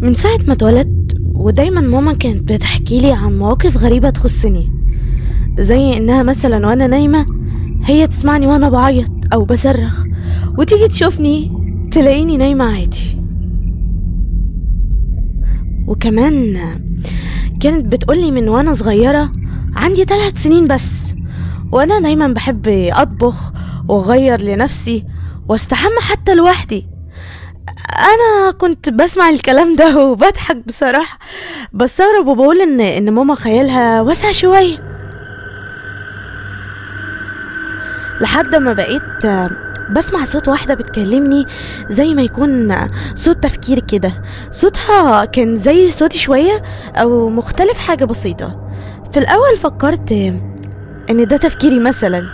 من ساعة ما اتولدت ودايما ماما كانت بتحكي لي عن مواقف غريبة تخصني زي إنها مثلا وأنا نايمة هي تسمعني وأنا بعيط أو بصرخ وتيجي تشوفني تلاقيني نايمة عادي. وكمان كانت بتقولي من وأنا صغيرة عندي ثلاث سنين بس وأنا دايما بحب أطبخ وأغير لنفسي وأستحمى حتى لوحدي. أنا كنت بسمع الكلام ده وبضحك بصراحة بستغرب وبقول ان إن ماما خيالها واسع شوية. لحد ما بقيت بسمع صوت واحدة بتكلمني زي ما يكون صوت تفكير كده. صوتها كان زي صوتي شوية أو مختلف حاجة بسيطة. في الأول فكرت إن ده تفكيري مثلا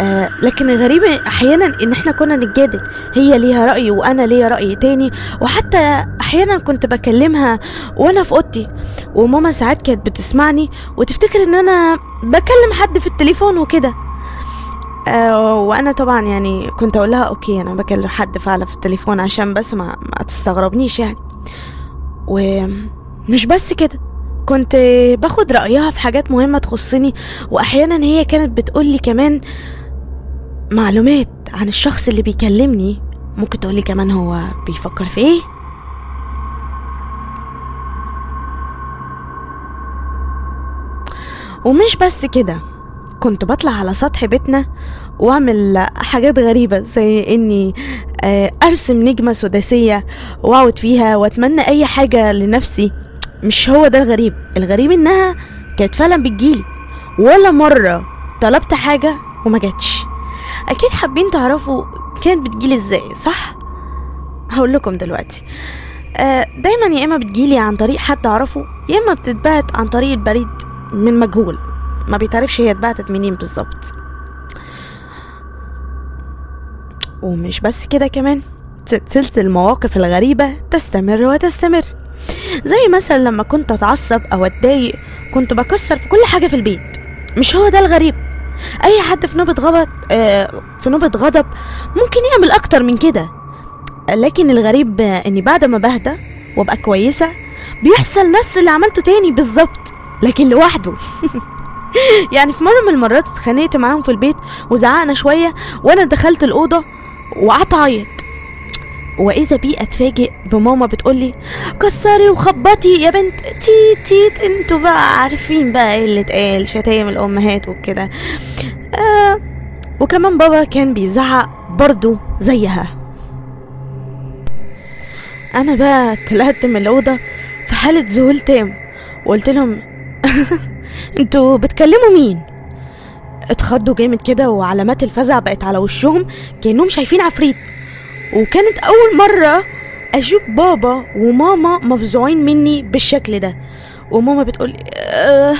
آه لكن الغريب أحيانا إن إحنا كنا نتجادل. هي ليها رأي وأنا ليا رأي تاني وحتى أحيانا كنت بكلمها وأنا في أوضتي وماما ساعات كانت بتسمعني وتفتكر إن أنا بكلم حد في التليفون وكده. آه وأنا طبعا يعني كنت أقول لها أوكي أنا بكلم حد فعلا في التليفون عشان بس ما, ما تستغربنيش يعني. ومش بس كده كنت باخد رأيها في حاجات مهمة تخصني وأحيانا هي كانت بتقولي كمان معلومات عن الشخص اللي بيكلمني. ممكن تقولي كمان هو بيفكر في إيه؟ ومش بس كده. كنت بطلع على سطح بيتنا واعمل حاجات غريبة زي إني آه، أرسم نجمة سداسية وأقعد فيها وأتمنى أي حاجة لنفسي. مش هو ده الغريب. الغريب إنها كانت فعلا بتجيلي. ولا مرة طلبت حاجة وما جاتش. أكيد حابين تعرفوا كانت بتجيلي إزاي صح؟ هقول لكم دلوقتي. آه، دايما يا إما بتجيلي عن طريق حد اعرفه يا إما بتتبعت عن طريق البريد من مجهول. ما بيتعرفش هي اتبعتت منين بالظبط. ومش بس كده كمان سلسلة المواقف الغريبة تستمر وتستمر. زي مثلا لما كنت أتعصب أو أتضايق كنت بكسر في كل حاجة في البيت. مش هو ده الغريب. أي حد في نوبة غضب آه في نوبة غضب ممكن يعمل أكتر من كده. لكن الغريب إني بعد ما بهدى وأبقى كويسة بيحصل نفس اللي عملته تاني بالظبط لكن لوحده. يعني في مرة من المرات اتخانقت معاهم في البيت وزعقنا شوية وأنا دخلت الأوضة وقعدت أعيط. وإذا بي أتفاجئ بماما بتقولي كسري وخبطي يا بنت تيت تيت أنتوا بقى عارفين بقى إيه اللي اتقال شتايم الأمهات وكده. آه وكمان بابا كان بيزعق برضو زيها. أنا بقى طلعت من الأوضة في حالة ذهول تام وقلت لهم أنتوا بتكلموا مين؟ اتخضوا جامد كده وعلامات الفزع بقت على وشهم كأنهم شايفين عفريت. وكانت أول مرة أشوف بابا وماما مفزوعين مني بالشكل ده. وماما بتقول أه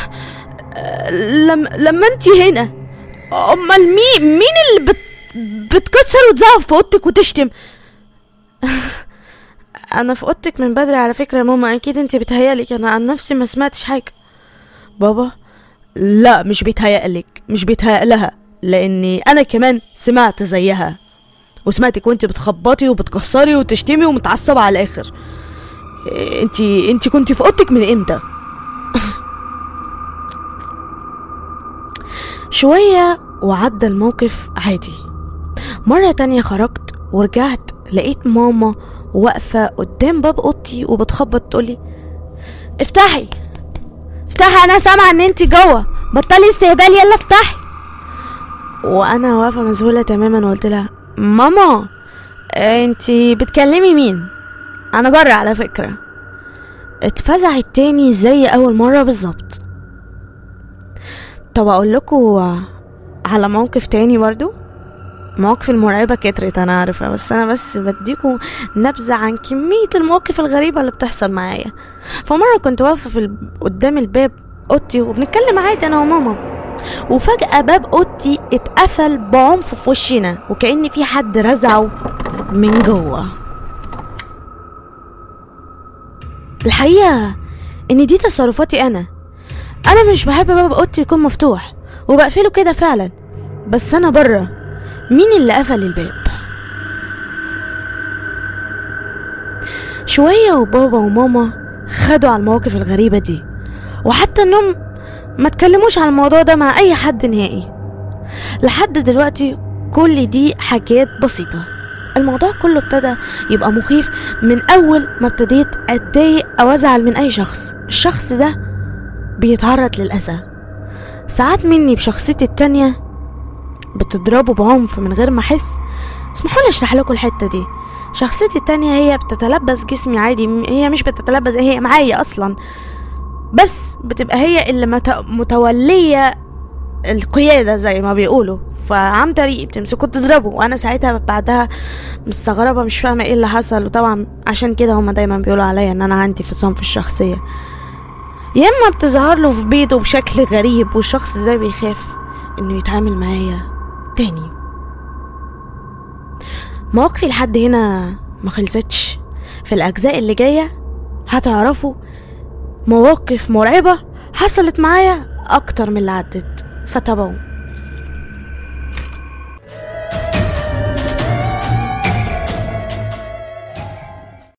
أه لما لما انت هنا أمال مين مين اللي بت بتكسر وتزعق في أوضتك وتشتم؟ أنا في أوضتك من بدري على فكرة يا ماما أكيد انت بتهيألك أنا عن نفسي ما سمعتش حاجة. بابا؟ لا مش بيتهيألك مش بيتهيأ لها لأني أنا كمان سمعت زيها. وسمعتك وانت بتخبطي وبتكسري وتشتمي ومتعصبة على الآخر. إيه، انت انت كنت في أوضتك من إمتى؟ شوية وعدى الموقف عادي. مرة تانية خرجت ورجعت لقيت ماما واقفة قدام باب أوضتي وبتخبط تقولي افتحي! افتحي أنا سامعة إن انت جوه. بطلي استهبال يلا افتحي. وأنا واقفة مذهولة تماما وقلت لها ماما انت بتكلمي مين؟ أنا بره على فكرة. اتفزعت تاني زي أول مرة بالظبط. طب أقول لكم على موقف تاني برضو. مواقف المرعبة كترت أنا عارفة بس أنا بس بديكم نبذة عن كمية المواقف الغريبة اللي بتحصل معايا. فمرة كنت واقفة في ال... قدام الباب أوضتي وبنتكلم عادي أنا وماما. وفجأة باب أوضتي اتقفل بعنف في وشنا وكأن في حد رزعه من جوه. الحقيقة إن دي تصرفاتي أنا. أنا مش بحب باب أوضتي يكون مفتوح وبقفله كده فعلا. بس أنا برة. مين اللي قفل الباب؟ شوية وبابا وماما خدوا على المواقف الغريبة دي وحتى إنهم ما تكلموش عن الموضوع ده مع أي حد نهائي. لحد دلوقتي كل دي حاجات بسيطة. الموضوع كله ابتدى يبقى مخيف من أول ما ابتديت أتضايق أو أزعل من أي شخص. الشخص ده بيتعرض للأذى. ساعات مني بشخصيتي التانية بتضربه بعنف من غير ما أحس. اسمحوا لي أشرح لكم الحتة دي. شخصيتي التانية هي بتتلبس جسمي عادي. هي مش بتتلبس هي معايا أصلا. بس بتبقى هي اللي مت- متولية القيادة زي ما بيقولوا. فعن طريقي بتمسكوا تضربوا وأنا ساعتها بعدها مستغربة مش فاهمة إيه اللي حصل. وطبعا عشان كده هما دايما بيقولوا عليا إن أنا عندي انفصام في الشخصية. يا إما بتظهر له في بيته بشكل غريب والشخص ده بيخاف إنه يتعامل معايا. تاني. مواقفي لحد هنا ما خلصتش. في الأجزاء اللي جاية هتعرفوا مواقف مرعبة حصلت معايا أكتر من اللي عدت. فتابعوا